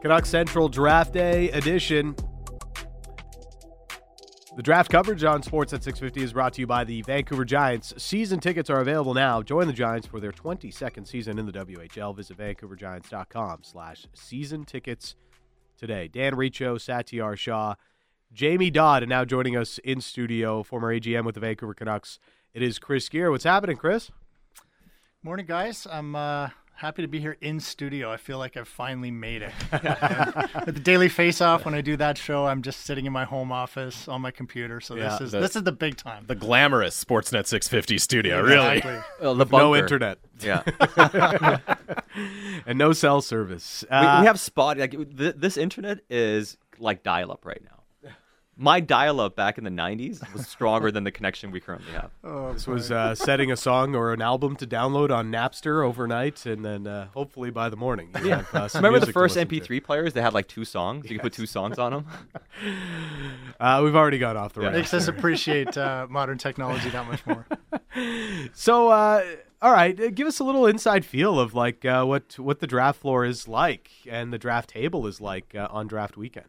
Canuck Central Draft Day edition. The draft coverage on Sportsnet 650 is brought to you by the Vancouver Giants. Season tickets are available now. Join the Giants for their 22nd season in the WHL. Visit vancouvergiants.com slash season tickets today. Dan Riccio, Satiar Shah, Jamie Dodd, and now joining us in studio, former AGM with the Vancouver Canucks. It is Chris Gear. What's happening, Chris? Morning, guys. I'm uh, happy to be here in studio. I feel like I've finally made it. At the Daily Face Off, when I do that show, I'm just sitting in my home office on my computer. So Yeah, this is the- this is the big time. the glamorous Sportsnet 650 studio, really. Exactly. Well, the No internet Yeah, and no cell service. we, Uh, we have spot. Like th- this internet is like dial-up right now. My dial-up back in the '90s was stronger than the connection we currently have. Oh, This was uh, setting a song or an album to download on Napster overnight, and then uh, hopefully by the morning. you have, uh, Remember the first. MP3 players? They had like two songs. You could put two songs on them. Uh, we've already got off the rails. Makes us appreciate uh, modern technology that much more. So, uh, all right, uh, give us a little inside feel of like uh, what what the draft floor is like and the draft table is like uh, on draft weekend.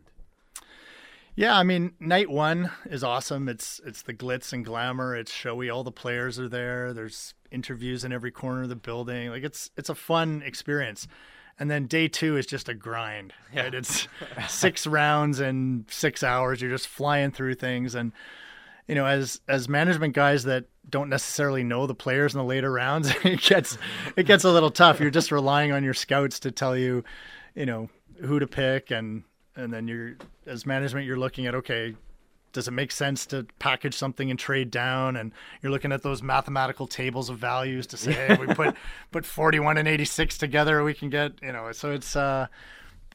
Yeah, I mean, night one is awesome. It's it's the glitz and glamour. It's showy. All the players are there. There's interviews in every corner of the building. Like it's it's a fun experience. And then day two is just a grind. Right? It's six rounds and six hours. You're just flying through things. And you know, as as management guys that don't necessarily know the players in the later rounds, it gets it gets a little tough. You're just relying on your scouts to tell you, you know, who to pick and and then you're as management you're looking at okay does it make sense to package something and trade down? And you're looking at those mathematical tables of values to say hey we put put 41 and 86 together we can get you know so it's uh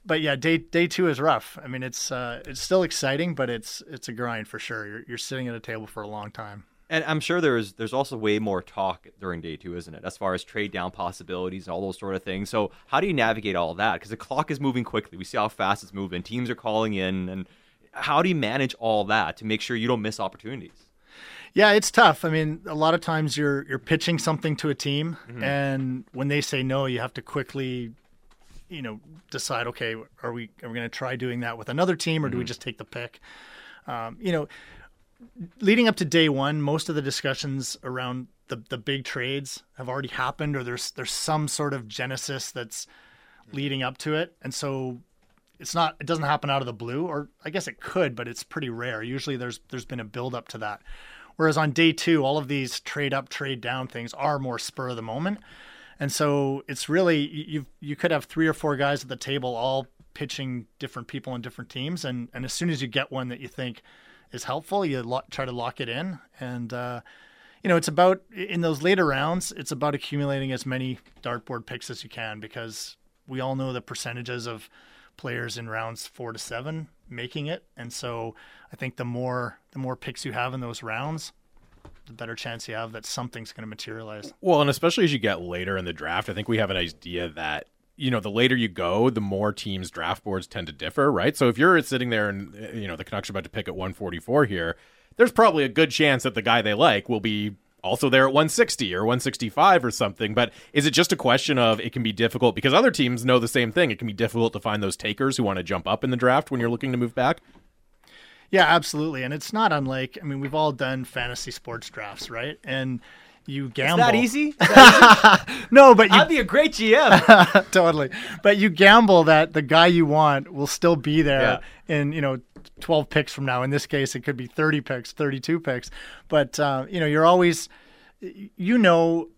but yeah day day 2 is rough. I mean it's uh it's still exciting but it's it's a grind for sure. You're you're sitting at a table for a long time And I'm sure there's there's also way more talk during day two, isn't it? As far as trade down possibilities and all those sort of things. So how do you navigate all that? Because the clock is moving quickly. We see how fast it's moving. Teams are calling in, and how do you manage all that to make sure you don't miss opportunities? Yeah, it's tough. I mean, a lot of times you're you're pitching something to a team, and when they say no, you have to quickly, you know, decide. Okay, are we are we going to try doing that with another team, or do we just take the pick? Um, you know, leading up to day one, most of the discussions around the the big trades have already happened, or there's there's some sort of genesis that's leading up to it, and so it's not it doesn't happen out of the blue, or I guess it could, but it's pretty rare. Usually, there's there's been a build up to that. Whereas on day two, all of these trade up, trade down things are more spur of the moment, and so it's really you you could have three or four guys at the table all pitching different people on different teams, and and as soon as you get one that you think is helpful, you lo- try to lock it in, and uh, you know it's about in those later rounds, it's about accumulating as many dartboard picks as you can because we all know the percentages of players in rounds four to seven making it, and so I think the more the more picks you have in those rounds, the better chance you have that something's going to materialize. Well, and especially as you get later in the draft, I think we have an idea that you know the later you go, the more teams' draft boards tend to differ, right? So if you're sitting there and uh, you know the Canucks are about to pick at 144 here, there's probably a good chance that the guy they like will be also there at 160 or 165 or something. But is it just a question of it can be difficult because other teams know the same thing? It can be difficult to find those takers who want to jump up in the draft when you're looking to move back. Yeah, absolutely, and it's not unlike. I mean, we've all done fantasy sports drafts, right? And you gamble. Is that easy? No, but you I'd be a great GM. totally. But you gamble that the guy you want will still be there in, you know, 12 picks from now. In this case, it could be 30 picks, 32 picks. But, uh, you know, you're always, you know,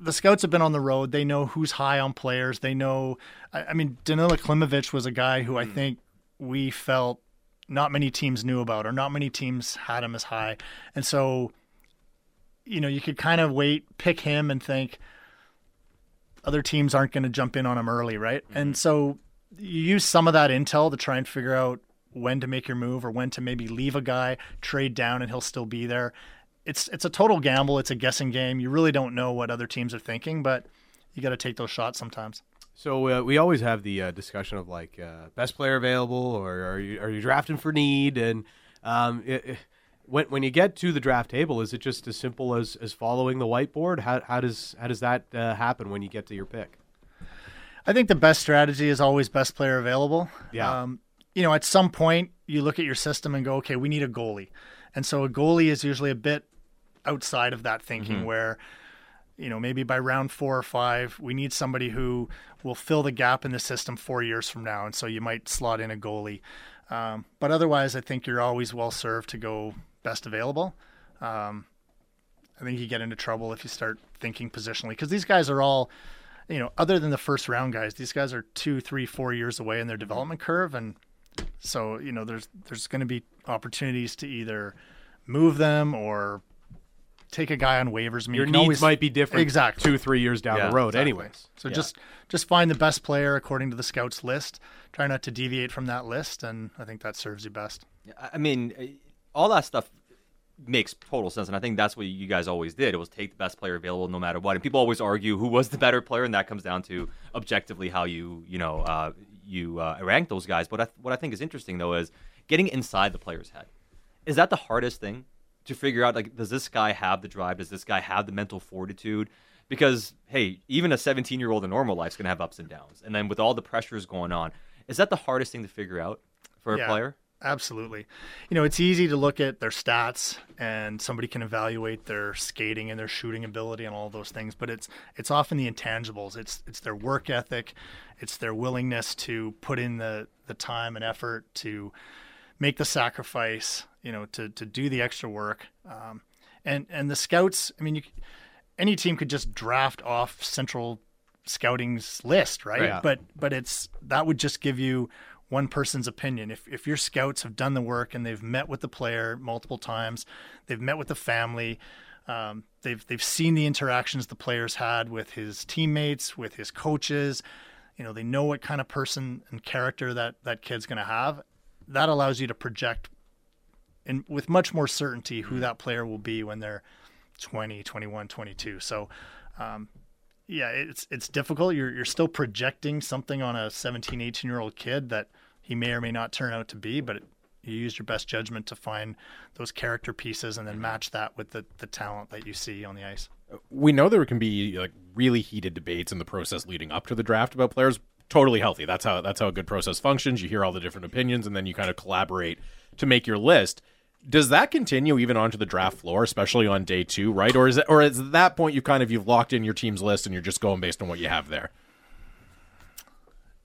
the scouts have been on the road. They know who's high on players. They know, I, I mean, Danila Klimovich was a guy who I think we felt not many teams knew about or not many teams had him as high. And so, you know, you could kind of wait, pick him and think, other teams aren't going to jump in on him early, right? And so you use some of that intel to try and figure out when to make your move or when to maybe leave a guy, trade down, and he'll still be there. It's it's a total gamble. It's a guessing game. You really don't know what other teams are thinking, but you got to take those shots sometimes. So uh, we always have the uh, discussion of like uh, best player available, or are you are you drafting for need? And um, it, it- when when you get to the draft table, is it just as simple as, as following the whiteboard? How, how does how does that uh, happen when you get to your pick? I think the best strategy is always best player available. Yeah. Um, you know, at some point you look at your system and go, okay, we need a goalie, and so a goalie is usually a bit outside of that thinking where. You know, maybe by round four or five, we need somebody who will fill the gap in the system four years from now, and so you might slot in a goalie. Um, but otherwise, I think you're always well served to go best available. Um, I think you get into trouble if you start thinking positionally because these guys are all, you know, other than the first round guys, these guys are two, three, four years away in their development curve, and so you know, there's there's going to be opportunities to either move them or take a guy on waivers. I mean, Your you needs always, might be different Exactly. two, three years down Yeah, the road, exactly. anyways. So Yeah. just just find the best player according to the scouts list. Try not to deviate from that list, and I think that serves you best. I- I mean, uh, all that stuff makes total sense, and I think that's what you guys always did. It was take the best player available, no matter what. And people always argue who was the better player, and that comes down to objectively how you, you know, uh, you uh, rank those guys. But I, what I think is interesting though is getting inside the player's head. Is that the hardest thing to figure out? Like, does this guy have the drive? Does this guy have the mental fortitude? Because hey, even a 17 year old in normal life is gonna have ups and downs, and then with all the pressures going on, is that the hardest thing to figure out for a Yeah. player? Absolutely. You know, it's easy to look at their stats and somebody can evaluate their skating and their shooting ability and all those things, but it's it's often the intangibles. It's it's their work ethic, it's their willingness to put in the the time and effort to make the sacrifice, you know, to to do the extra work. Um, and and the scouts, I mean, you, any team could just draft off central scouting's list, right? Yeah. But but it's that would just give you one person's opinion. If if your scouts have done the work and they've met with the player multiple times, they've met with the family, um, they've they've seen the interactions the players had with his teammates, with his coaches. You know, they know what kind of person and character that that kid's going to have. That allows you to project and with much more certainty who that player will be when they're 20, 21, 22. So, um, yeah, it's it's difficult. You're you're still projecting something on a 17, 18 year old kid that he may or may not turn out to be, but you use your best judgment to find those character pieces and then mm-hmm. match that with the, the talent that you see on the ice. we know there can be like really heated debates in the process leading up to the draft about players. Totally healthy. That's how that's how a good process functions. You hear all the different opinions, and then you kind of collaborate to make your list. Does that continue even onto the draft floor, especially on day two, right? Or is it, or is that point you kind of you've locked in your team's list and you're just going based on what you have there?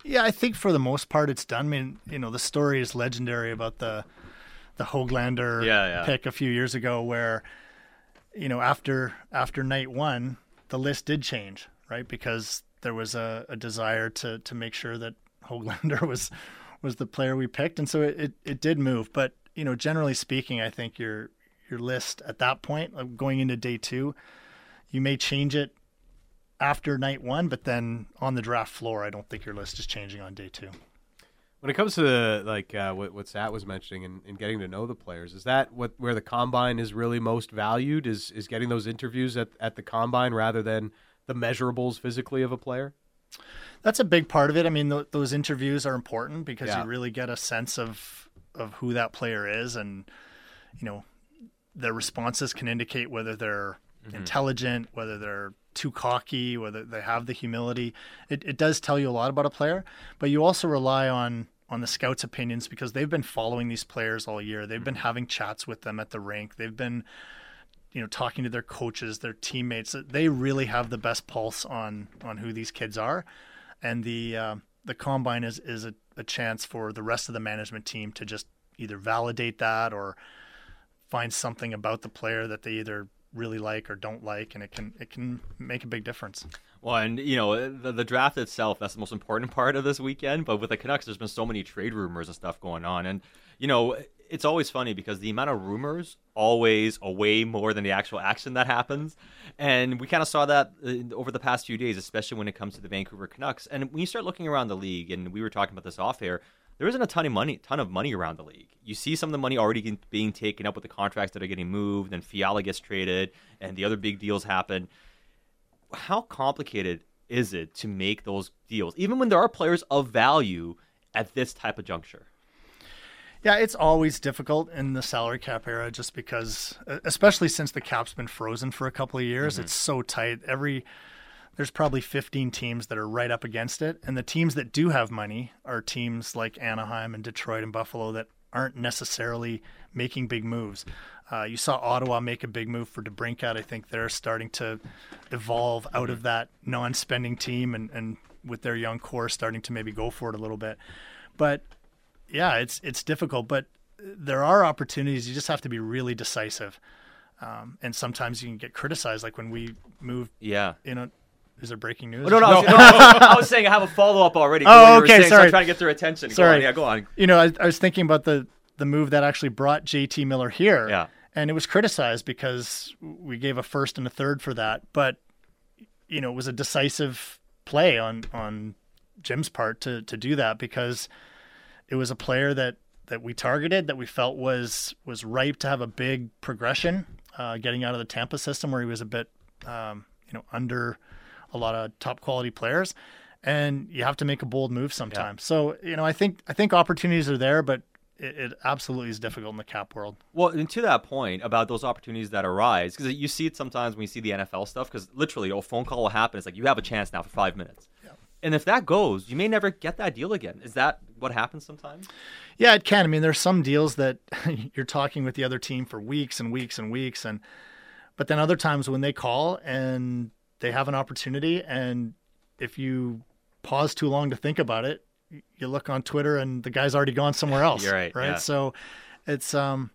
Yeah, I think for the most part it's done. I mean, you know, the story is legendary about the the Hoglander Yeah, yeah. pick a few years ago where you know, after after night 1, the list did change, right? Because there was a, a desire to to make sure that Hoglander was was the player we picked and so it, it, it did move, but you know, generally speaking, I think your your list at that point, like going into day 2, you may change it after night one, but then on the draft floor, I don't think your list is changing on day two. When it comes to the, like uh, what what Sat was mentioning and, and getting to know the players, is that what where the combine is really most valued? Is is getting those interviews at, at the combine rather than the measurables physically of a player? That's a big part of it. I mean, th- those interviews are important because Yeah. you really get a sense of of who that player is, and you know, their responses can indicate whether they're intelligent, whether they're too cocky, whether they have the humility. It, it does tell you a lot about a player, but you also rely on on the scouts' opinions because they've been following these players all year. They've been having chats with them at the rink. They've been you know talking to their coaches, their teammates. They really have the best pulse on on who these kids are, and the uh, the combine is is a, a chance for the rest of the management team to just either validate that or find something about the player that they either really like or don't like, and it can it can make a big difference. Well, and you know the, the draft itself that's the most important part of this weekend. But with the Canucks, there's been so many trade rumors and stuff going on, and you know it's always funny because the amount of rumors always a way more than the actual action that happens, and we kind of saw that uh, over the past few days, especially when it comes to the Vancouver Canucks. And when you start looking around the league, and we were talking about this off air. There isn't a ton of money, ton of money around the league. You see some of the money already being taken up with the contracts that are getting moved, and Fiala gets traded, and the other big deals happen how complicated is it to make those deals, even when there are players of value at this type of juncture? Yeah, it's always difficult in the salary cap era just because, especially since the cap's been frozen for a couple of years, it's so tight. Every there's probably 15 teams that are right up against it. And the teams that do have money are teams like Anaheim and Detroit and Buffalo that aren't necessarily making big moves. Uh, you saw Ottawa make a big move for DeBrincat. I think they're starting to evolve out of that non-spending team and, and with their young core starting to maybe go for it a little bit. But yeah, it's it's difficult, but there are opportunities. You just have to be really decisive. Um, and sometimes you can get criticized, like when we moved. Yeah. You know, is there breaking news? Oh, no, no, I was, no, I was saying I have a follow up already. Oh, what you were okay, saying, so sorry. I'm trying to get their attention. Go Sorry. on, yeah, go on. You know, I, I was thinking about the the move that actually brought JT Miller here. Yeah. And it was criticized because we gave a first and a third for that, but you know, it was a decisive play on on Jim's part to to do that because it was a player that that we targeted that we felt was was ripe to have a big progression, uh, getting out of the Tampa system where he was a bit, um, you know, under a lot of top quality players, and you have to make a bold move sometimes. So you know, I think I think opportunities are there, but it, it absolutely is difficult in the cap world. Well, and to that point about those opportunities that arise, because you see it sometimes when you see the NFL stuff, because literally a phone call will happen. It's like you have a chance now for five minutes. And if that goes, you may never get that deal again. Is that what happens sometimes? Yeah, it can. I mean, there's some deals that you're talking with the other team for weeks and weeks and weeks, and but then other times when they call and they have an opportunity, and if you pause too long to think about it, you look on Twitter and the guy's already gone somewhere else. You're right, Right. yeah. So it's um,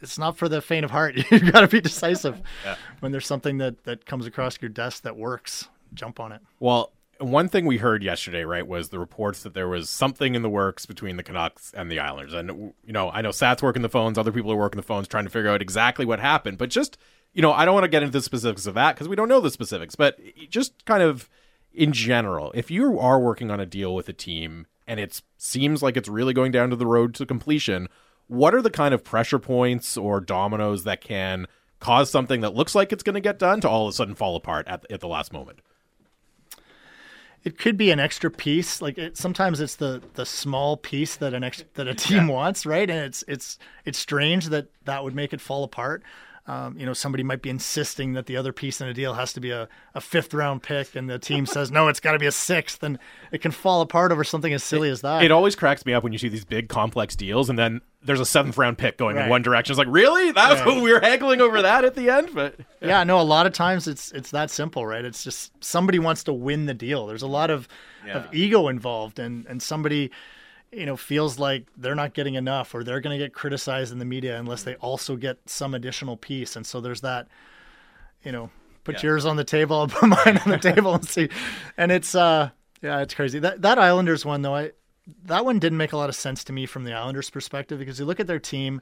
it's not for the faint of heart. You've got to be decisive Yeah. when there's something that that comes across your desk that works. Jump on it. Well, one thing we heard yesterday, right, was the reports that there was something in the works between the Canucks and the Islanders. And, you know, I know Sat's working the phones, other people are working the phones trying to figure out exactly what happened. But just, you know, I don't want to get into the specifics of that because we don't know the specifics. But just kind of in general, if you are working on a deal with a team and it seems like it's really going down to the road to completion, what are the kind of pressure points or dominoes that can cause something that looks like it's going to get done to all of a sudden fall apart at, at the last moment? It could be an extra piece. Like it, sometimes it's the the small piece that an ex, that a team wants right? And it's it's it's strange that that would make it fall apart um, you know somebody might be insisting that the other piece in a deal has to be a, a fifth round pick and the team says no it's got to be a sixth and it can fall apart over something as silly as that It always cracks me up when you see these big complex deals and then there's a seventh round pick going in one direction. It's like, really? That's Right. what we were haggling over that at the end? But yeah no a lot of times it's it's that simple right it's just somebody wants to win the deal there's a lot of, of ego involved and and somebody you know feels like they're not getting enough or they're going to get criticized in the media unless they also get some additional piece. And so there's that you know put yours on the table i'll put mine on the table and see. And it's uh yeah it's crazy. That that islanders one though i that one didn't make a lot of sense to me from the islanders perspective because you look at their team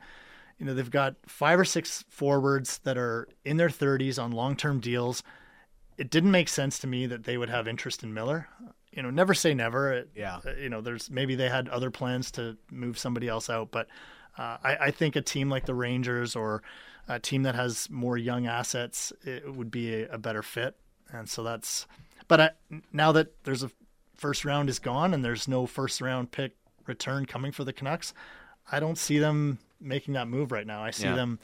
you know they've got five or six forwards that are in their 30s on long-term deals. It didn't make sense to me that they would have interest in miller you know never say never It- Yeah. uh, you know there's maybe they had other plans to move somebody else out but uh, I, I think a team like the rangers or a team that has more young assets it would be a, a better fit and so that's but I, now that there's a first round is gone and there's no first round pick return coming for the canucks i don't see them making that move right now i see Yeah. them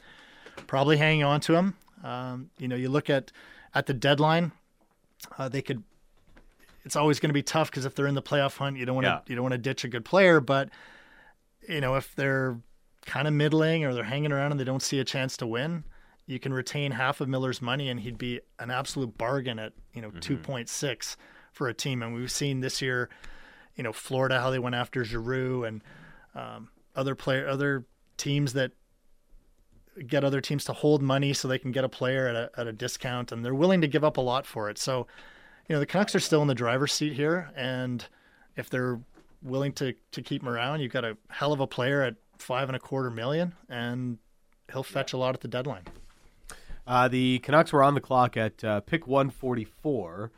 probably hanging on to him um, you know you look at at the deadline uh, they could it's always going to be tough because if they're in the playoff hunt, you don't want to Yeah. you don't want to ditch a good player. But you know, if they're kind of middling or they're hanging around and they don't see a chance to win, you can retain half of Miller's money and he'd be an absolute bargain at you know point six for a team. And we've seen this year, you know, Florida how they went after Giroux and um, other player other teams that get other teams to hold money so they can get a player at a, at a discount and they're willing to give up a lot for it. So, you know, the Canucks are still in the driver's seat here. And if they're willing to, to keep him around, you've got a hell of a player at five and a quarter million and he'll fetch a lot at the deadline. Uh, the Canucks were on the clock at uh, pick 144.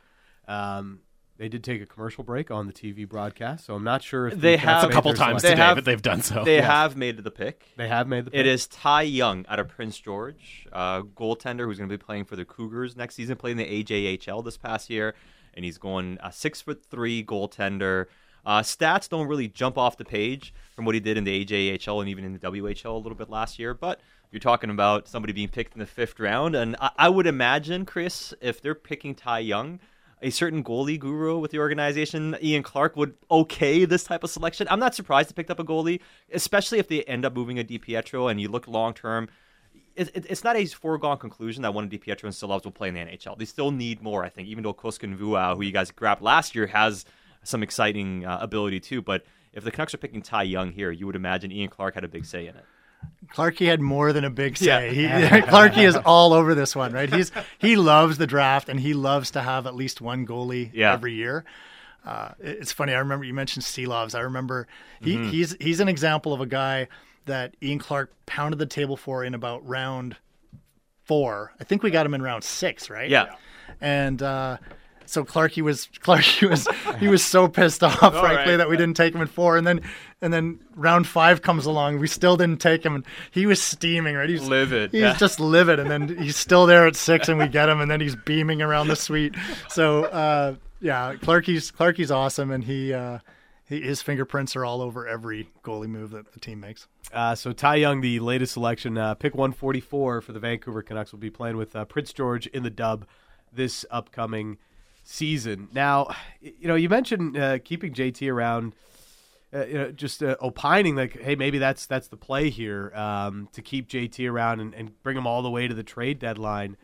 Um, they did take a commercial break on the TV broadcast, so I'm not sure if They Canucks have- a couple times. They today have- that they've done so. They Yes. have made the pick. They have made the pick. It is Ty Young out of Prince George, uh, goaltender who's going to be playing for the Cougars next season. playing the AJHL this past year, and he's going a six foot three goaltender. Uh, stats don't really jump off the page from what he did in the AJHL and even in the WHL a little bit last year, but You're talking about somebody being picked in the fifth round, and I, I would imagine, Chris, if they're picking Ty Young, a certain goalie guru with the organization, Ian Clark, would okay this type of selection. I'm not surprised they picked up a goalie, especially if they end up moving a DiPietro and you look long term. It, it, it's not a foregone conclusion that one of DiPietro and Silovs will play in the NHL. They still need more, I think, even though Koskinen who you guys grabbed last year, has some exciting uh, ability too. But if the Canucks are picking Ty Young here, you would imagine Ian Clark had a big say in it. Clarky had more than a big say. Yeah. He, Clarky is all over this one, right? He's he loves the draft and he loves to have at least one goalie yeah. every year. Uh, it's funny. I remember you mentioned Silovs. I remember he, mm-hmm. he's he's an example of a guy that Ian Clark pounded the table for in about round four. I think we got him in round six, right? Yeah. And uh, so Clarky was Clarky was he was so pissed off, frankly, right. that we didn't take him in four, and then and then round five comes along, we still didn't take him, and he was steaming, right? He's livid. He's yeah. just livid, and then he's still there at six, and we get him, and then he's beaming around the suite. So uh, yeah, Clarky's Clarky's awesome, and he. Uh, his fingerprints are all over every goalie move that the team makes. Uh, so Ty Young, the latest selection, uh, pick 144 for the Vancouver Canucks, will be playing with uh, Prince George in the dub this upcoming season. Now, you know, you mentioned uh, keeping JT around. Uh, you know, just uh, opining like, hey, maybe that's that's the play here um, to keep JT around and, and bring him all the way to the trade deadline.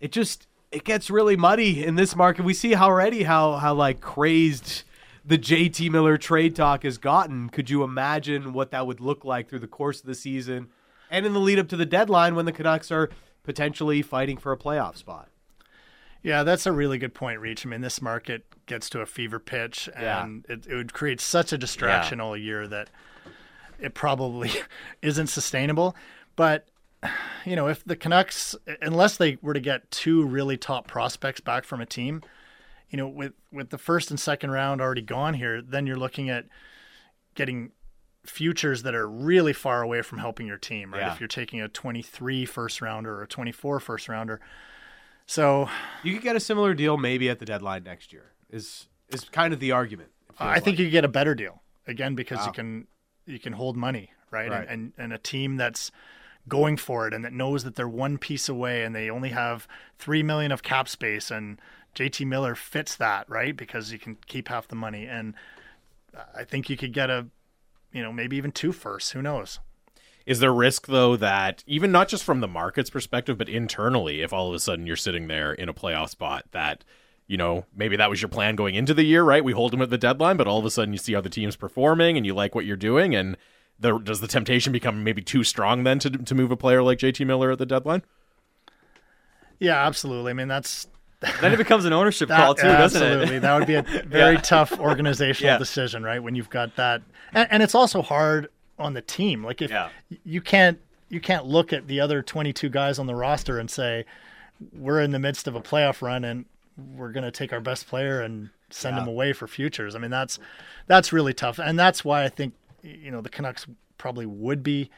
It just it gets really muddy in this market. We see already how how like crazed the JT Miller trade talk has gotten. Could you imagine what that would look like through the course of the season and in the lead up to the deadline when the Canucks are potentially fighting for a playoff spot? Yeah, that's a really good point, Reach. I mean, this market gets to a fever pitch, and yeah. it, it, would create such a distraction yeah. all year that it probably isn't sustainable. But you know, if the Canucks, unless they were to get two really top prospects back from a team, you know, with with the first and second round already gone here, then you're looking at getting futures that are really far away from helping your team, right? Yeah. If you're taking a 23 first rounder or a 24 first rounder so you could get a similar deal maybe at the deadline next year. Is is kind of the argument. I think you get a better deal again because wow. you can you can hold money right, right. And, and and a team that's going for it and that knows that they're one piece away and they only have three million of cap space and JT Miller fits that right because you can keep half the money and I think you could get a you know maybe even two firsts who knows is there risk though that even not just from the market's perspective, but internally, if all of a sudden you're sitting there in a playoff spot, that you know maybe that was your plan going into the year, right? We hold them at the deadline, but all of a sudden you see how the team's performing and you like what you're doing, and the, does the temptation become maybe too strong then to to move a player like JT Miller at the deadline? Yeah, absolutely. I mean that's then it becomes an ownership that, call too, doesn't absolutely. it? Absolutely, that would be a very yeah. tough organizational yeah. decision, right? When you've got that, and, and, it's also hard on the team. Like if yeah. you can't you can't look at the other 22 guys on the roster and say we're in the midst of a playoff run and we're going to take our best player and send yeah. him away for futures. I mean that's that's really tough and that's why I think you know the Canucks probably would be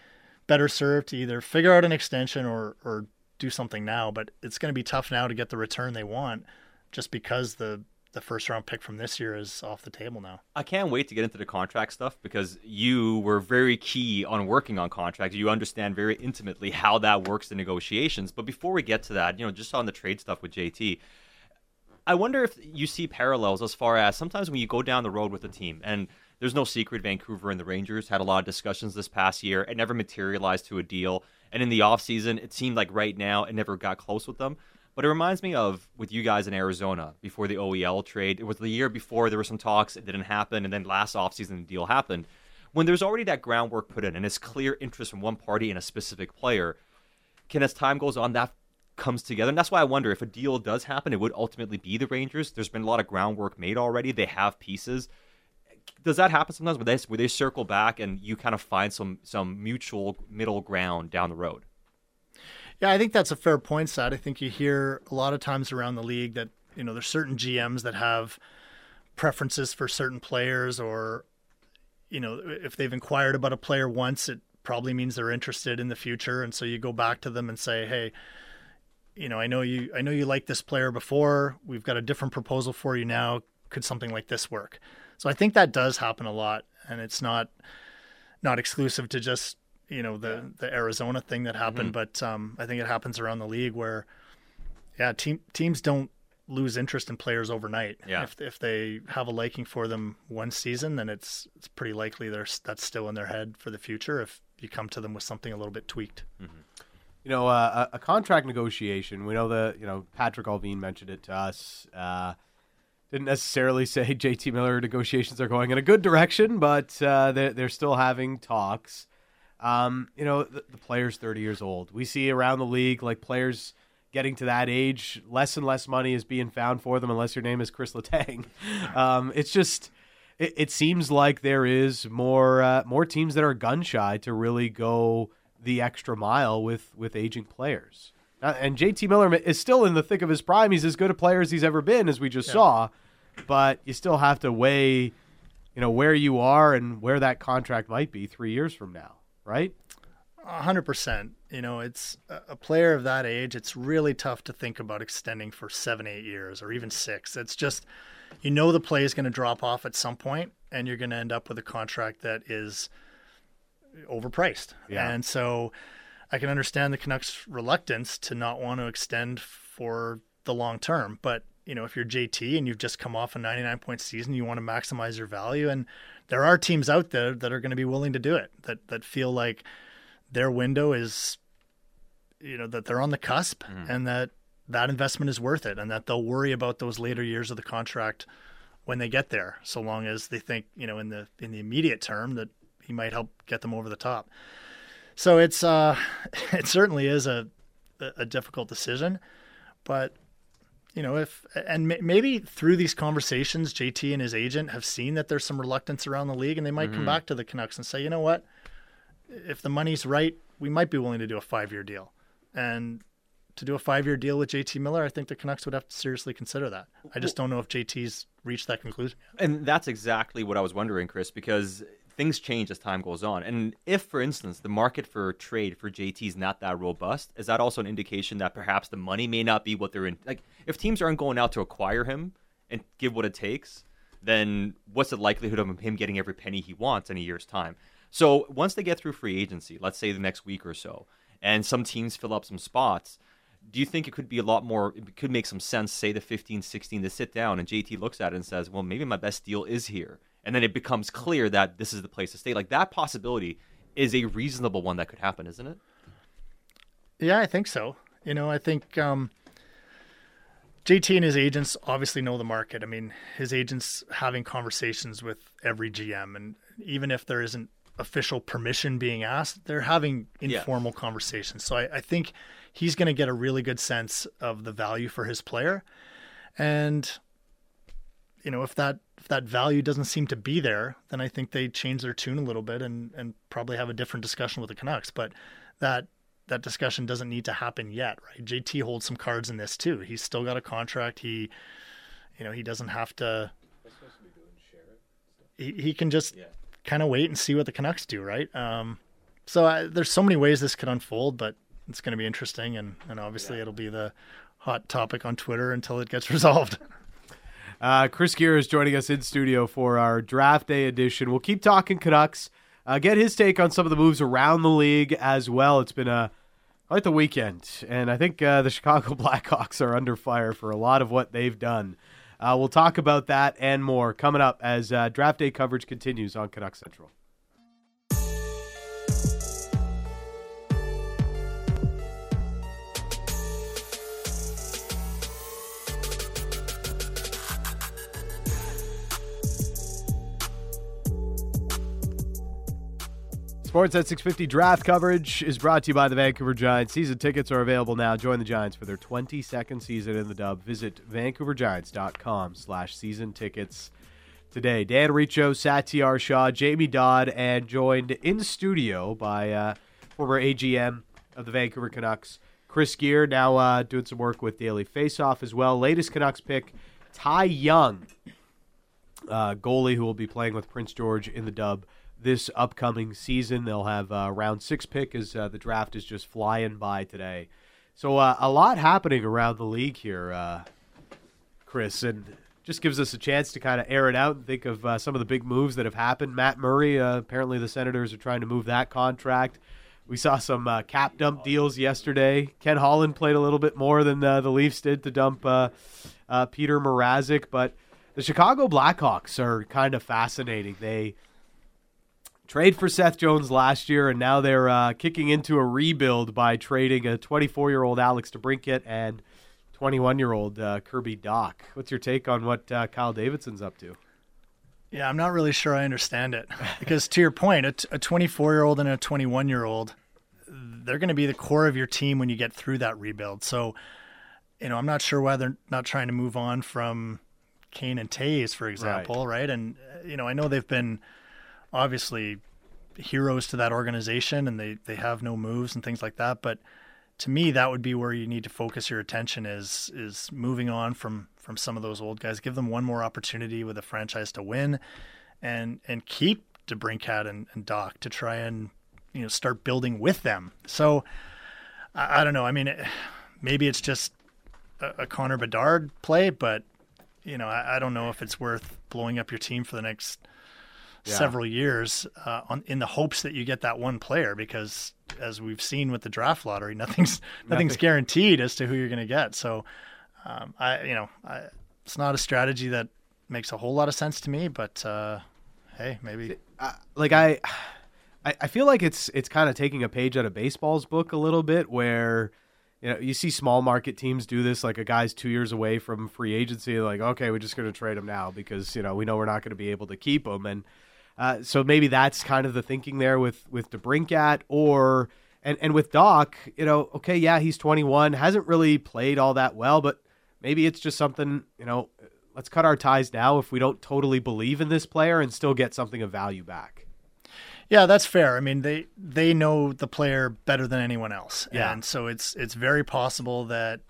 better served to either figure out an extension or or do something now, but it's going to be tough now to get the return they want just because the the first round pick from this year is off the table now. I can't wait to get into the contract stuff because you were very key on working on contracts. You understand very intimately how that works in negotiations. But before we get to that, you know, just on the trade stuff with JT, I wonder if you see parallels as far as sometimes when you go down the road with a team and there's no secret Vancouver and the Rangers had a lot of discussions this past year. It never materialized to a deal. And in the offseason, it seemed like right now it never got close with them. But it reminds me of with you guys in Arizona before the OEL trade. It was the year before there were some talks, it didn't happen, and then last offseason the deal happened. When there's already that groundwork put in and it's clear interest from one party in a specific player, can as time goes on that comes together? And that's why I wonder if a deal does happen, it would ultimately be the Rangers. There's been a lot of groundwork made already. They have pieces. Does that happen sometimes where they where they circle back and you kind of find some some mutual middle ground down the road? Yeah, I think that's a fair point, Sat. I think you hear a lot of times around the league that, you know, there's certain GMs that have preferences for certain players or, you know, if they've inquired about a player once, it probably means they're interested in the future. And so you go back to them and say, hey, you know, I know you I know you liked this player before. We've got a different proposal for you now. Could something like this work? So I think that does happen a lot and it's not not exclusive to just you know the the Arizona thing that happened, but um, I think it happens around the league where yeah, team teams don't lose interest in players overnight. Yeah. If if they have a liking for them one season, then it's it's pretty likely there's that's still in their head for the future if you come to them with something a little bit tweaked. You know, uh, a, a contract negotiation. We know that you know Patrik Allvin mentioned it to us. Uh, didn't necessarily say JT Miller negotiations are going in a good direction, but uh, they're, they're still having talks. Um, you know, the, the player's 30 years old. We see around the league like players getting to that age, less and less money is being found for them unless your name is Chris Letang. Um, it's just, it, it seems like there is more uh, more teams that are gun shy to really go the extra mile with with aging players. Uh, and JT Miller is still in the thick of his prime. He's as good a player as he's ever been, as we just saw. But you still have to weigh, you know, where you are and where that contract might be three years from now, right? A hundred percent. You know, it's a a player of that age. It's really tough to think about extending for seven, eight years, or even six. It's just, you know, the play is going to drop off at some point, and you're going to end up with a contract that is overpriced. Yeah. And so, I can understand the Canucks' reluctance to not want to extend for the long term, but you know, if you're JT and you've just come off a 99 point season, you want to maximize your value, and there are teams out there that are going to be willing to do it. That that feel like their window is you know that they're on the cusp and that that investment is worth it and that they'll worry about those later years of the contract when they get there so long as they think you know in the in the immediate term that he might help get them over the top so it's uh it certainly is a a difficult decision but you know if and maybe through these conversations JT and his agent have seen that there's some reluctance around the league and they might come mm-hmm. back to the Canucks and say you know what if the money's right, we might be willing to do a five year deal. And to do a five year deal with JT Miller, I think the Canucks would have to seriously consider that. I just don't know if JT's reached that conclusion. And that's exactly what I was wondering, Chris, because things change as time goes on. And if, for instance, the market for trade for JT is not that robust, is that also an indication that perhaps the money may not be what they're in? Like, if teams aren't going out to acquire him and give what it takes, then what's the likelihood of him getting every penny he wants in a year's time? So once they get through free agency, let's say the next week or so, and some teams fill up some spots, do you think it could be a lot more it could make some sense say the 15 16 to sit down and jt looks at it and says well maybe my best deal is here and then it becomes clear that this is the place to stay like that possibility is a reasonable one that could happen isn't it Yeah, I think so. You know, I think um, JT and his agents obviously know the market. I mean, his agents having conversations with every GM, and even if there isn't official permission being asked, they're having Yeah. informal conversations. So I, I think he's going to get a really good sense of the value for his player, and you know, if that if that value doesn't seem to be there, then I think they change their tune a little bit and and probably have a different discussion with the Canucks. But that that discussion doesn't need to happen yet, right? JT holds some cards in this too. He's still got a contract. He, you know, he doesn't have to. He he can just kind of wait and see what the Canucks do, right? Um, so I, there's so many ways this could unfold, but it's going to be interesting, and and obviously it'll be the hot topic on Twitter until it gets resolved. Uh, Chris Gear is joining us in studio for our draft day edition. We'll keep talking Canucks. Uh, get his take on some of the moves around the league as well. It's been a quite the weekend, and I think uh, the Chicago Blackhawks are under fire for a lot of what they've done. Uh, we'll talk about that and more coming up as uh, draft day coverage continues on Canucks Central. Sportsnet 650 draft coverage is brought to you by the Vancouver Giants. Season tickets are available now. Join the Giants for their 22nd season in the dub. Visit vancouvergiants.com slash season tickets today. Dan Riccio, Satiar Shah, Jamie Dodd, and joined in studio by uh, former AGM of the Vancouver Canucks, Chris Gear, now uh, doing some work with Daily Faceoff as well. Latest Canucks pick, Ty Young, uh, goalie who will be playing with Prince George in the dub this upcoming season. They'll have uh, round six pick as uh, the draft is just flying by today. So uh, a lot happening around the league here, uh, Chris, and just gives us a chance to kind of air it out and think of uh, some of the big moves that have happened. Matt Murray, uh, apparently the Senators are trying to move that contract. we saw some cap dump deals yesterday. Ken Holland played a little bit more than the Leafs did to dump Peter Mrazek, but the Chicago Blackhawks are kind of fascinating. They trade for Seth Jones last year, and now they're uh, kicking into a rebuild by trading a 24 year old Alex DeBrincat and 21 year old uh, Kirby Dach. What's your take on what uh, Kyle Davidson's up to? Yeah, I'm not really sure I understand it because to your point, a 24 year old and a 21 year old, they're going to be the core of your team when you get through that rebuild. So, you know, I'm not sure why they're not trying to move on from Kane and Toews, for example, right? right? And uh, you know, I know they've been obviously heroes to that organization and they, they have no moves and things like that. But to me, that would be where you need to focus your attention is is moving on from from some of those old guys. Give them one more opportunity with a franchise to win, and and keep DeBrincat and, and Dach to try and you know start building with them. So I, I don't know. I mean, it, maybe it's just a, a, Connor Bedard play, but you know I, I don't know if it's worth blowing up your team for the next yeah. several years uh, on, in the hopes that you get that one player because as we've seen with the draft lottery nothing's nothing's Nothing. guaranteed as to who you're going to get so um, I you know I, it's not a strategy that makes a whole lot of sense to me but uh, hey maybe uh, like I I feel like it's it's kind of taking a page out of baseball's book a little bit where you know, you see small market teams do this. Like a guy's two years away from free agency, like okay, we're just going to trade him now because you know we know we're not going to be able to keep him. And uh, so maybe that's kind of the thinking there with with DeBrincat or and and with Dach. you know, okay, yeah, he's 21, hasn't really played all that well, but maybe it's just something, you know, let's cut our ties now if we don't totally believe in this player and still get something of value back. Yeah, that's fair. I mean, they they know the player better than anyone else, yeah. and so it's it's very possible that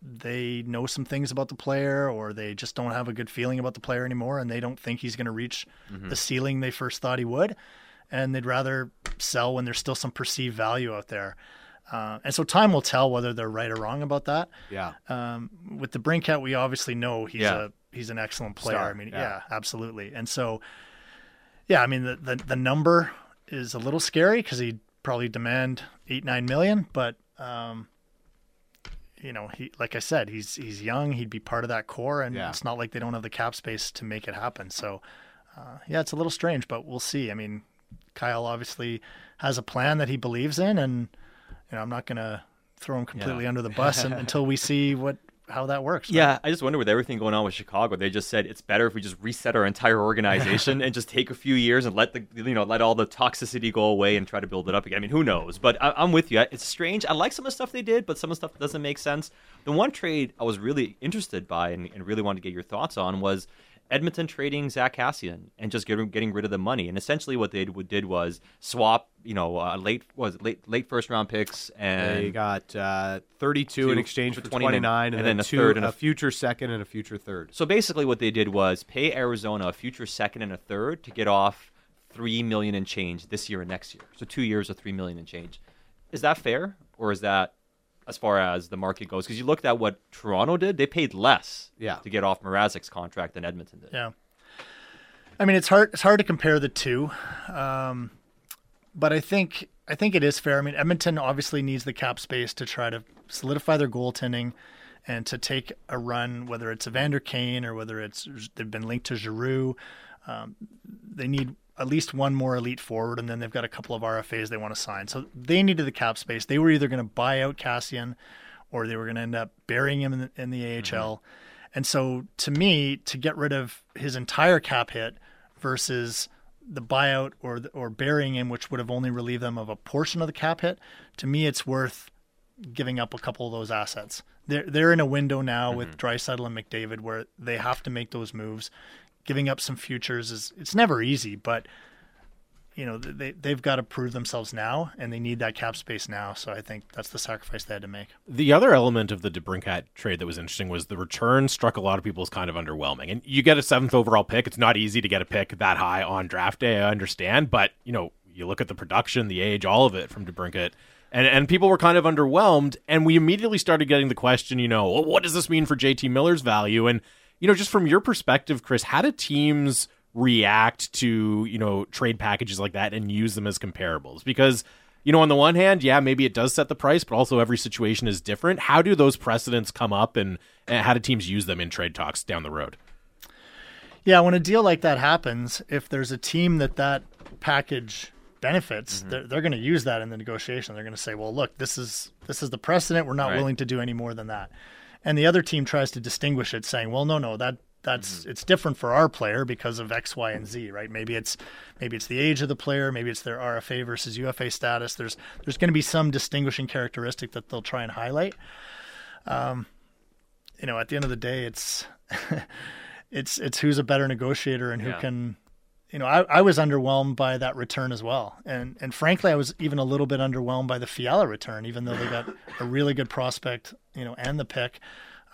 they know some things about the player or they just don't have a good feeling about the player anymore and they don't think he's going to reach mm-hmm. the ceiling they first thought he would and they'd rather sell when there's still some perceived value out there uh, and so time will tell whether they're right or wrong about that yeah um, with DeBrincat we obviously know he's yeah. a he's an excellent player Star. i mean yeah. yeah. absolutely and so yeah i mean the, the, the number is a little scary because he'd probably demand eight nine million but um, you know, he like I said, he's he's young. He'd be part of that core, and yeah. it's not like they don't have the cap space to make it happen. So, uh, yeah, it's a little strange, but we'll see. I mean, Kyle obviously has a plan that he believes in, and you know, I'm not gonna throw him completely yeah. under the bus until we see what how that works. Right? Yeah, I just wonder with everything going on with Chicago, they just said it's better if we just reset our entire organization and just take a few years and let the you know let all the toxicity go away and try to build it up again. I mean, who knows? But I, am with you. It's strange. I like some of the stuff they did, but some of the stuff doesn't make sense. The one trade I was really interested by and, and really wanted to get your thoughts on was Edmonton trading Zack Kassian and just getting, getting rid of the money. And essentially, what they did was swap, you know, uh, late was late late first round picks, and they got uh, 32 in exchange for 29, 29 and, and, then, then a two, third and a, a, future second and a future third. So basically, what they did was pay Arizona a future second and a third to get off three million and change this year and next year. So two years of three million and change. Is that fair, or is that as far as the market goes. Because you looked at what Toronto did; they paid less yeah. to get off Mrazek's contract than Edmonton did. Yeah. I mean, it's hard. It's hard to compare the two, um, but I think I think it is fair. I mean, Edmonton obviously needs the cap space to try to solidify their goaltending and to take a run, whether it's Evander Kane or whether it's they've been linked to Giroux. Um, they need at least one more elite forward, and then they've got a couple of RFAs they want to sign. So they needed the cap space. They were either going to buy out Kassian, or they were going to end up burying him in the, in the AHL. Mm-hmm. And so, to me, to get rid of his entire cap hit versus the buyout or or burying him, which would have only relieved them of a portion of the cap hit, to me, it's worth giving up a couple of those assets. They're they're in a window now mm-hmm. with Draisaitl and McDavid where they have to make those moves giving up some futures is it's never easy, but you know they they've got to prove themselves now, and they need that cap space now. So I think that's the sacrifice they had to make. The other element of the DeBrincat trade that was interesting was the return struck a lot of people as kind of underwhelming. And you get a seventh overall pick; it's not easy to get a pick that high on draft day. I understand, but you know you look at the production, the age, all of it from DeBrincat. And, and people were kind of underwhelmed, and we immediately started getting the question, you know, well, what does this mean for JT Miller's value? And you know, just from your perspective, Chris, how do teams react to, you know, trade packages like that and use them as comparables? Because you know, on the one hand, yeah, maybe it does set the price, but also every situation is different. How do those precedents come up and, and how do teams use them in trade talks down the road? Yeah, when a deal like that happens, if there's a team that that package benefits, mm-hmm. they're, they're going to use that in the negotiation. They're going to say, "Well, look, this is this is the precedent. We're not right. willing to do any more than that." And the other team tries to distinguish it, saying, "Well, no, no, that that's mm-hmm. it's different for our player because of X, Y, and Z, right? Maybe it's maybe it's the age of the player, maybe it's their RFA versus UFA status. There's there's going to be some distinguishing characteristic that they'll try and highlight. Um, you know, at the end of the day, it's it's it's who's a better negotiator and who yeah. can you know, I, I was underwhelmed by that return as well. And and frankly, I was even a little bit underwhelmed by the Fiala return, even though they got a really good prospect, you know, and the pick.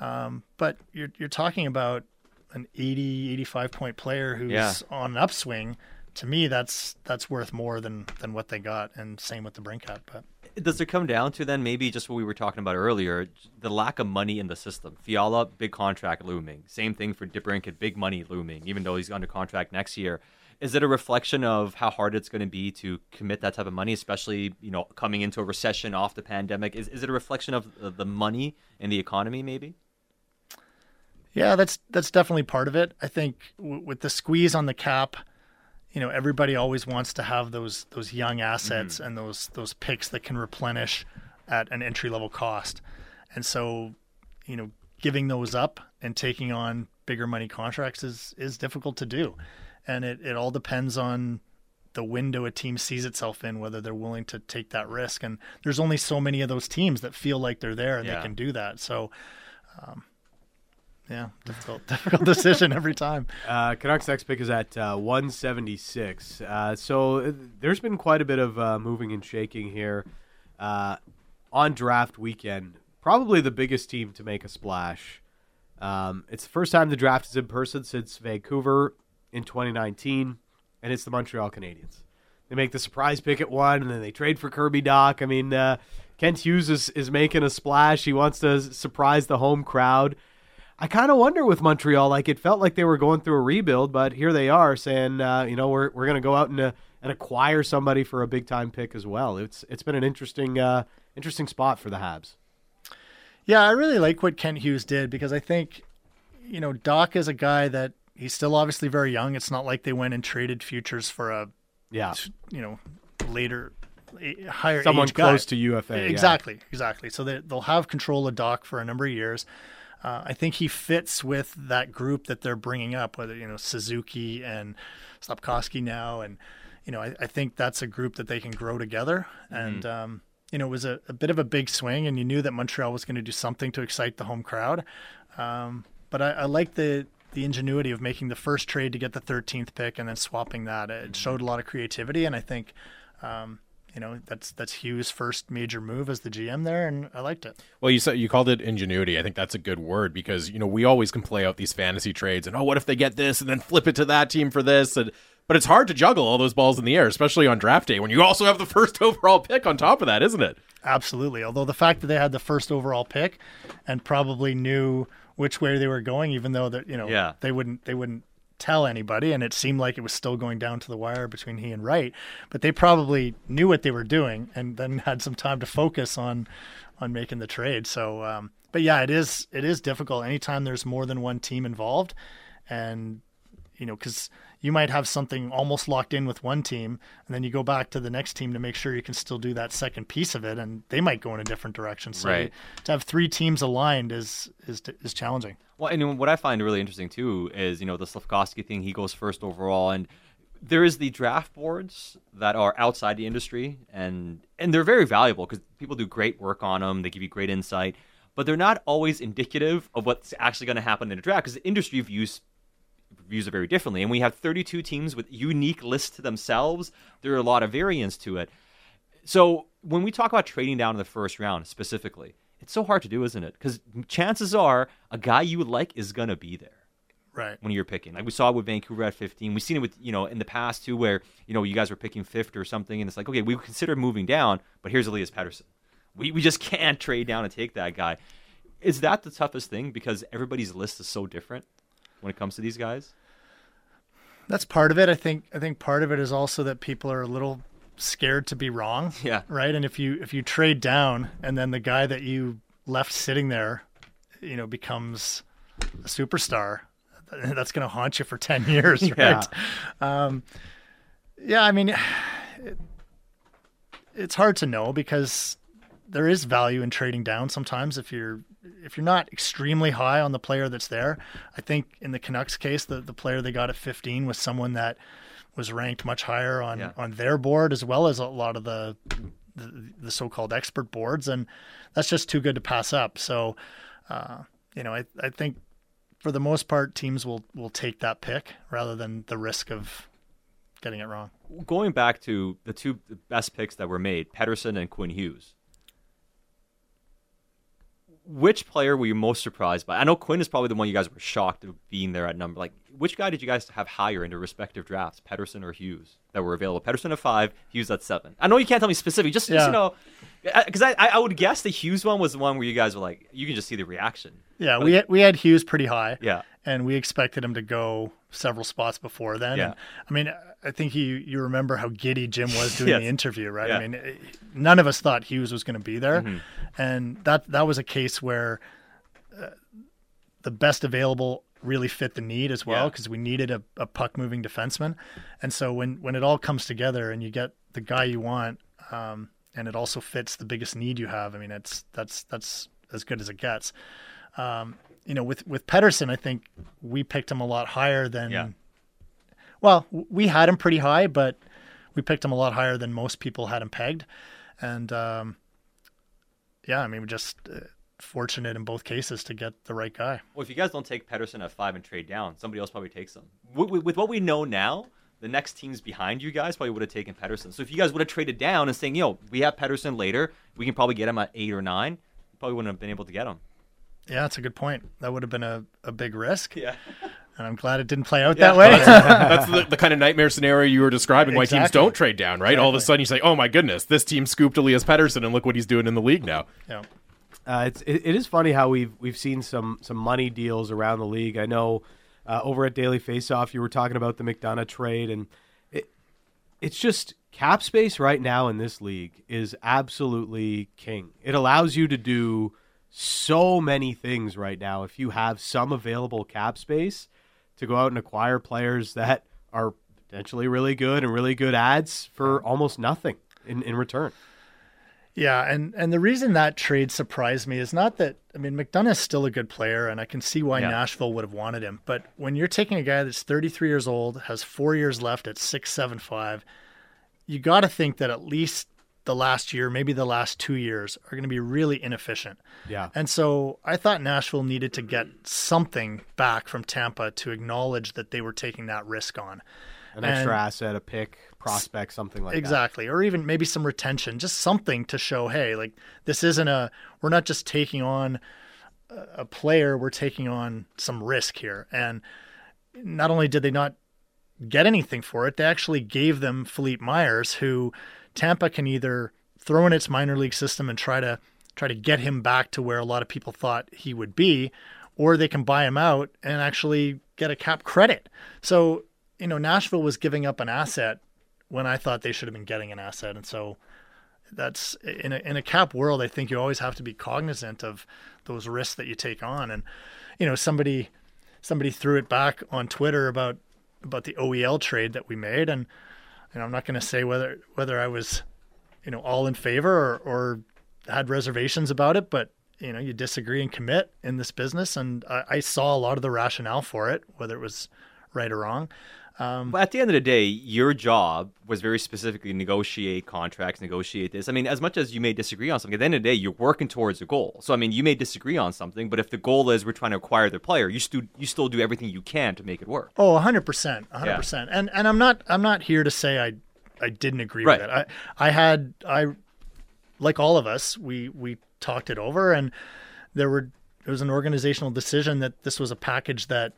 Um, but you're you're talking about an 80, 85 point player who's yeah. on an upswing. To me, that's that's worth more than than what they got, and same with DeBrincat. But does it come down to then maybe just what we were talking about earlier, the lack of money in the system? Fiala, big contract looming. Same thing for DeBrincat, big money looming, even though he's under contract next year. Is it a reflection of how hard it's going to be to commit that type of money, especially you know coming into a recession off the pandemic? Is is it a reflection of the money and the economy, maybe? Yeah, that's that's definitely part of it. I think w- with the squeeze on the cap you know everybody always wants to have those those young assets mm-hmm. and those those picks that can replenish at an entry level cost and so you know giving those up and taking on bigger money contracts is is difficult to do and it, it all depends on the window a team sees itself in whether they're willing to take that risk and there's only so many of those teams that feel like they're there and yeah. they can do that so um, yeah, difficult, difficult decision every time. Uh, Canucks next pick is at uh, 176. Uh, so uh, there's been quite a bit of uh, moving and shaking here uh, on draft weekend. Probably the biggest team to make a splash. Um, it's the first time the draft is in person since Vancouver in 2019, and it's the Montreal Canadiens. They make the surprise pick at one, and then they trade for Kirby Dach. I mean, Kent Hughes is, is making a splash. He wants to surprise the home crowd. I kind of wonder with Montreal, like it felt like they were going through a rebuild, but here they are saying, uh, you know, we're we're going to go out and uh, and acquire somebody for a big time pick as well. It's it's been an interesting uh, interesting spot for the Habs. Yeah, I really like what Kent Hughes did because I think, you know, Dach is a guy that he's still obviously very young. It's not like they went and traded futures for a, yeah, you know, later higher someone close guy. to UFA. Exactly, yeah. exactly. So they, they'll have control of Dach for a number of years. Uh, I think he fits with that group that they're bringing up, whether you know Suzuki and Slafkovsky now, and you know I, I, think that's a group that they can grow together. Mm-hmm. And um, you know it was a, a, bit of a big swing, and you knew that Montreal was going to do something to excite the home crowd. Um, but I, I like the the ingenuity of making the first trade to get the 13th pick and then swapping that. It mm-hmm. showed a lot of creativity, and I think um, you know that's that's Hughes' first major move as the GM there, and I liked it. Well, you said you called it ingenuity. I think that's a good word because you know we always can play out these fantasy trades and oh, what if they get this and then flip it to that team for this and. But it's hard to juggle all those balls in the air, especially on draft day when you also have the first overall pick on top of that, isn't it? Absolutely. Although the fact that they had the first overall pick and probably knew which way they were going, even though that you know yeah. they wouldn't they wouldn't tell anybody, and it seemed like it was still going down to the wire between he and Wright. But they probably knew what they were doing, and then had some time to focus on on making the trade. So, um, but yeah, it is it is difficult anytime there's more than one team involved, and you know because you might have something almost locked in with one team and then you go back to the next team to make sure you can still do that second piece of it and they might go in a different direction so right. to have three teams aligned is is is challenging well and what i find really interesting too is you know the Slafkovsky thing he goes first overall and there is the draft boards that are outside the industry and and they're very valuable because people do great work on them they give you great insight but they're not always indicative of what's actually going to happen in the draft because the industry views views it very differently. And we have 32 teams with unique lists to themselves. There are a lot of variants to it. So when we talk about trading down in the first round specifically, it's so hard to do, isn't it? Because chances are a guy you would like is going to be there. Right. When you're picking. Like we saw with Vancouver at 15. We've seen it with, you know, in the past too, where, you know, you guys were picking fifth or something. And it's like, okay, we consider moving down, but here's Elias Pettersson. We, we just can't trade down and take that guy. Is that the toughest thing? Because everybody's list is so different when it comes to these guys? That's part of it. I think I think part of it is also that people are a little scared to be wrong. Yeah. Right. And if you if you trade down and then the guy that you left sitting there, you know, becomes a superstar, that's going to haunt you for ten years, right? Yeah. Um, yeah. I mean, it, it's hard to know because there is value in trading down sometimes if you're if you're not extremely high on the player that's there. I think in the Canucks case, the, the player they got at 15 was someone that was ranked much higher on, Yeah. on their board as well as a lot of the, the the so-called expert boards, and that's just too good to pass up. So, uh, you know, I I think for the most part, teams will will take that pick rather than the risk of getting it wrong. Going back to the two best picks that were made, Pettersson and Quinn Hughes. Which player were you most surprised by? I know Quinn is probably the one you guys were shocked of being there at number. Like, which guy did you guys have higher in your respective drafts, Pettersson or Hughes, that were available? Pettersson at five, Hughes at seven. I know you can't tell me specific, just, just you know, because I, I would guess the Hughes one was the one where you guys were like, you can just see the reaction. Yeah, But- we had, we had Hughes pretty high. Yeah. and we expected him to go several spots before then. Yeah. And, I mean, I think you you remember how giddy Jim was doing Yes. the interview, right? Yeah. I mean, eh, none of us thought Hughes was going to be there, Mhm. and that that was a case where uh, the best available really fit the need as well Yeah. because we needed a, a puck moving defenseman, and so when when it all comes together and you get the guy you want. Um, and it also fits the biggest need you have. I mean, it's that's that's as good as it gets. Um, you know, with with Pettersson, I think we picked him a lot higher than. Yeah. Well, we had him pretty high, but we picked him a lot higher than most people had him pegged, and um, yeah, I mean, we're just uh, fortunate in both cases to get the right guy. Well, if you guys don't take Pettersson at five and trade down, somebody else probably takes him. With, with, with what we know now, the next teams behind you guys probably would have taken Pettersson. So if you guys would have traded down and saying, yo, we have Pettersson later, we can probably get him at eight or nine, you probably wouldn't have been able to get him. Yeah, that's a good point. That would have been a, a big risk, Yeah. and I'm glad it didn't play out Yeah. that way. That's the, the kind of nightmare scenario you were describing why teams don't trade down, right? All of a sudden you say, oh my goodness, this team scooped Elias Pettersson and look what he's doing in the league now. yeah. Uh, it's it, it is funny how we've we've seen some some money deals around the league. I know uh, over at Daily Faceoff you were talking about the McDonagh trade, and it it's just cap space right now in this league is absolutely king. It allows you to do so many things right now if you have some available cap space to go out and acquire players that are potentially really good and really good ads for almost nothing in, in return. Yeah, and and the reason that trade surprised me is not that I mean McDonagh is still a good player, and I can see why Yeah. Nashville would have wanted him. But when you're taking a guy that's 33 years old, has four years left at six seven five, you got to think that at least the last year, maybe the last two years, are going to be really inefficient. Yeah. And so I thought Nashville needed to get something back from Tampa to acknowledge that they were taking that risk on. An extra And- asset, a pick, prospect, something like that. exactly or even maybe some retention just something to show hey like this isn't a we're not just taking on a player we're taking on some risk here and not only did they not get anything for it they actually gave them Philippe Myers who Tampa can either throw in its minor league system and try to try to get him back to where a lot of people thought he would be or they can buy him out and actually get a cap credit so you know Nashville was giving up an asset when I thought they should have been getting an asset. And so that's in a, in a cap world, I think you always have to be cognizant of those risks that you take on. And, you know, somebody, somebody threw it back on Twitter about, about the OEL trade that we made. And, you know, I'm not going to say whether, whether I was, you know, all in favor or, or had reservations about it, but you know, you disagree and commit in this business. And I, I saw a lot of the rationale for it, whether it was right or wrong. Um, but at the end of the day, your job was very specifically negotiate contracts, negotiate this. I mean, as much as you may disagree on something, at the end of the day, you're working towards a goal. So I mean, you may disagree on something, but if the goal is we're trying to acquire the player, you still you still do everything you can to make it work. Oh, 100%. 100%. And and I'm not I'm not here to say I I didn't agree Right. with it. I I had I like all of us, we we talked it over and there were there was an organizational decision that this was a package that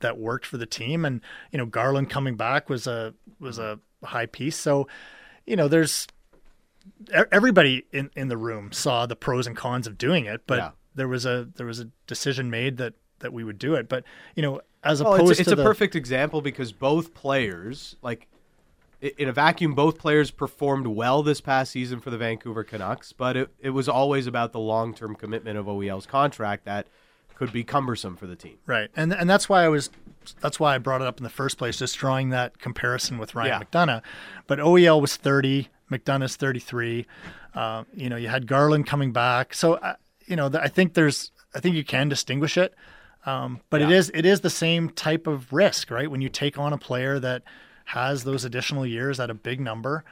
that worked for the team and you know Garland coming back was a was a high piece. So, you know, there's everybody in in the room saw the pros and cons of doing it, but Yeah. there was a there was a decision made that that we would do it. But, you know, as Well, opposed it's, it's to a the, perfect example because both players, like, in a vacuum, both players performed well this past season for the Vancouver Canucks, but it, it was always about the long term commitment of OEL's contract that could be cumbersome for the team. Right, and and that's why I was that's why I brought it up in the first place, just drawing that comparison with Ryan Yeah. McDonagh. But OEL was 30, McDonagh's 33. Uh, you know, you had Garland coming back, so uh, you know, I think there's I think you can distinguish it. Um, but it Yeah. is it is the same type of risk, right? When you take on a player that has those additional years at a big number,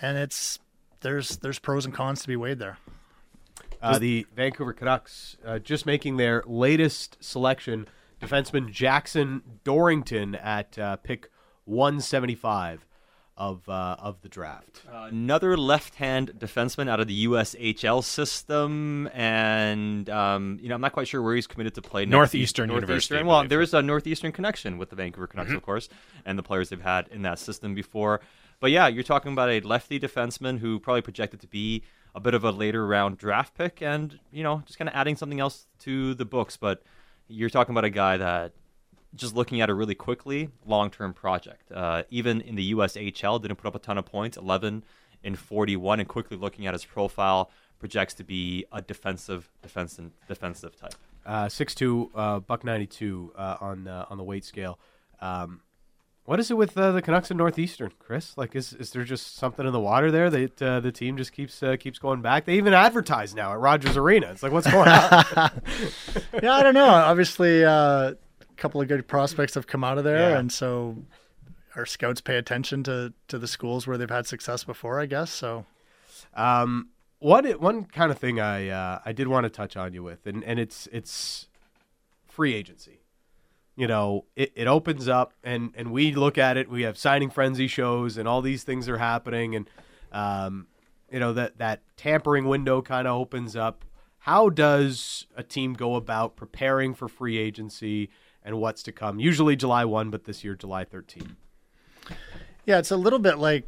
and it's there's there's pros and cons to be weighed there. Uh, the Vancouver Canucks uh, just making their latest selection, defenseman Jackson Dorrington at uh, pick 175 of uh, of the draft. Another left-hand defenseman out of the USHL system, and um, you know I'm not quite sure where he's committed to play. next Northeastern season. University, I Well, there is a northeastern connection with the Vancouver Canucks, of course, and the players they've had in that system before. But yeah, you're talking about a lefty defenseman who probably projected to be a bit of a later round draft pick, and you know just kind of adding something else to the books. But you're talking about a guy that just looking at it really quickly, long-term project. Uh, even in the USHL, didn't put up a ton of points, 11 in 41, and quickly looking at his profile, projects to be a defensive, defensive, defensive type. Uh, 6'2", uh, buck 92 uh, on uh, on the weight scale. Um, what is it with uh, the Canucks and Northeastern, Chris? Like, is is there just something in the water there that uh, the team just keeps uh, keeps going back? They even advertise now at Rogers Arena. It's like, what's going on? yeah, I don't know. Obviously, uh, a couple of good prospects have come out of there, Yeah. and so our scouts pay attention to to the schools where they've had success before. I guess so. Um, one one kind of thing I uh, I did want to touch on you with, and, and it's it's free agency. You know, it, it opens up, and and we look at it. We have signing frenzy shows, and all these things are happening, and um, you know that that tampering window kind of opens up. How does a team go about preparing for free agency and what's to come? Usually July one, but this year July thirteen. Yeah, it's a little bit like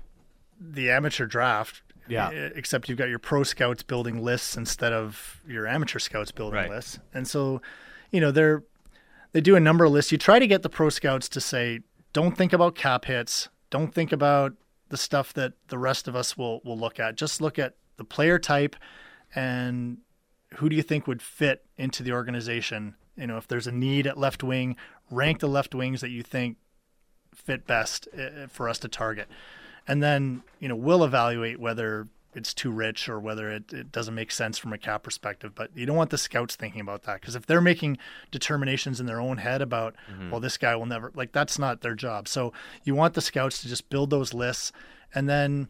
the amateur draft. Yeah. Except you've got your pro scouts building lists instead of your amateur scouts building Right. lists. And so, you know, they're they do a number of lists. You try to get the pro scouts to say, don't think about cap hits. Don't think about the stuff that the rest of us will will look at. Just look at the player type and who do you think would fit into the organization? You know, if there's a need at left wing, rank the left wings that you think fit best uh, for us to target. And then, you know, we'll evaluate whether it's too rich or whether it, it doesn't make sense from a cap perspective. But you don't want the scouts thinking about that because if they're making determinations in their own head about, mm-hmm. well, this guy will never, like, that's not their job. So you want the scouts to just build those lists and then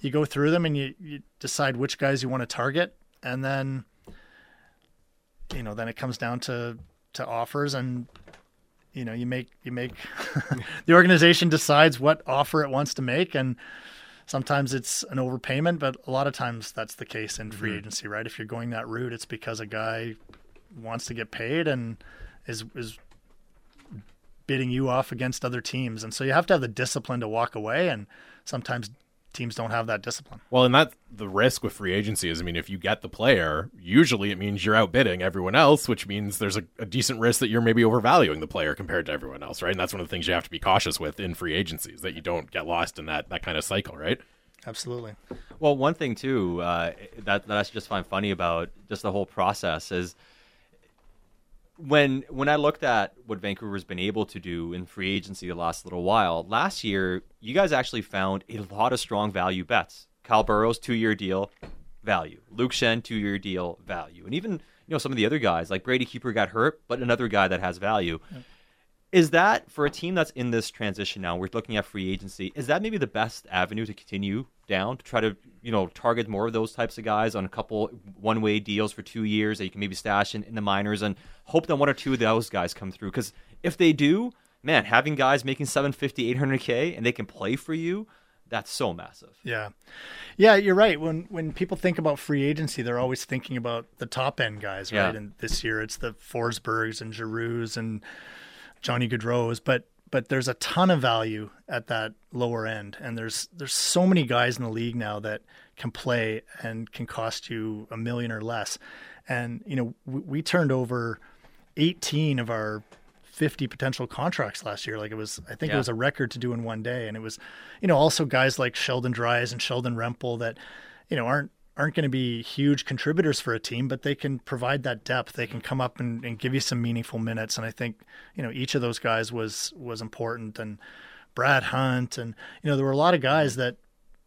you go through them and you, you decide which guys you want to target. And then, you know, then it comes down to, to offers and you know you make you make the organization decides what offer it wants to make and sometimes it's an overpayment but a lot of times that's the case in free mm-hmm. agency right? If you're going that route it's because a guy wants to get paid and is is bidding you off against other teams. And so you have to have the discipline to walk away and sometimes teams don't have that discipline Well, and that the risk with free agency is, I mean, if you get the player, usually it means you're outbidding everyone else, which means there's a, a decent risk that you're maybe overvaluing the player compared to everyone else, right? And that's one of the things you have to be cautious with in free agencies that you don't get lost in that that kind of cycle, right? absolutely Well, one thing too uh, that that I just find funny about just the whole process is when when I looked at what Vancouver's been able to do in free agency the last little while. Last year, you guys actually found a lot of strong value bets. Kyle Burroughs two year deal, value. Luke Schenn two year deal, value. And even you know some of the other guys like Brady Keeper got hurt, but another guy that has value. Is that for a team that's in this transition now? We're looking at free agency. Is that maybe the best avenue to continue down to try to you know target more of those types of guys on a couple one way deals for two years that you can maybe stash in, in the minors and hope that one or two of those guys come through? Because if they do, man, having guys making 750, 800k and they can play for you, that's so massive. Yeah, yeah, you're right. When when people think about free agency, they're always thinking about the top end guys, right? Yeah. And this year it's the Forsbergs and Giroux and Johnny Gaudreau's, but but there's a ton of value at that lower end, and there's there's so many guys in the league now that can play and can cost you a million or less. And you know, we, we turned over 18 of our 50 potential contracts last year. Like it was, I think Yeah. it was a record to do in one day. And it was, you know, also guys like Sheldon Dries and Sheldon Rempel that, you know, aren't aren't going to be huge contributors for a team, but they can provide that depth. They can come up and, and give you some meaningful minutes. And I think, you know, each of those guys was was important. And Brad Hunt, and you know, there were a lot of guys that,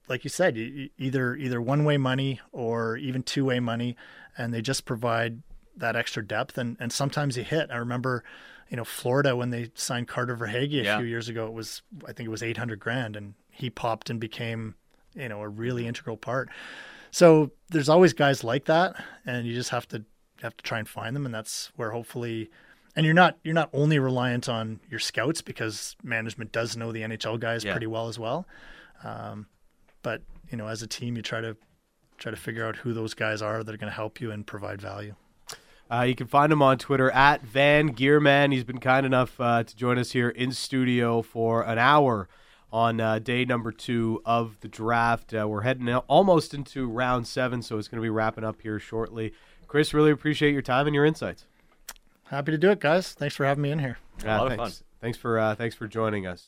like you said, either either one way money or even two way money, and they just provide that extra depth. And and sometimes you hit. I remember, you know, Florida when they signed Carter Verhaeghe a Yeah. few years ago. It was I think it was eight hundred grand, and he popped and became you know a really integral part. So there's always guys like that, and you just have to have to try and find them, and that's where hopefully. And you're not you're not only reliant on your scouts because management does know the NHL guys Yeah. pretty well as well. Um, but you know, as a team, you try to try to figure out who those guys are that are going to help you and provide value. Uh, you can find him on Twitter at Van Gearman. He's been kind enough uh, to join us here in studio for an hour on uh, day number two of the draft. Uh, we're heading almost into round seven, so it's going to be wrapping up here shortly. Chris, really appreciate your time and your insights. Happy to do it, guys. Thanks for having me in here. A lot of thanks. Thanks for uh, thanks for joining us.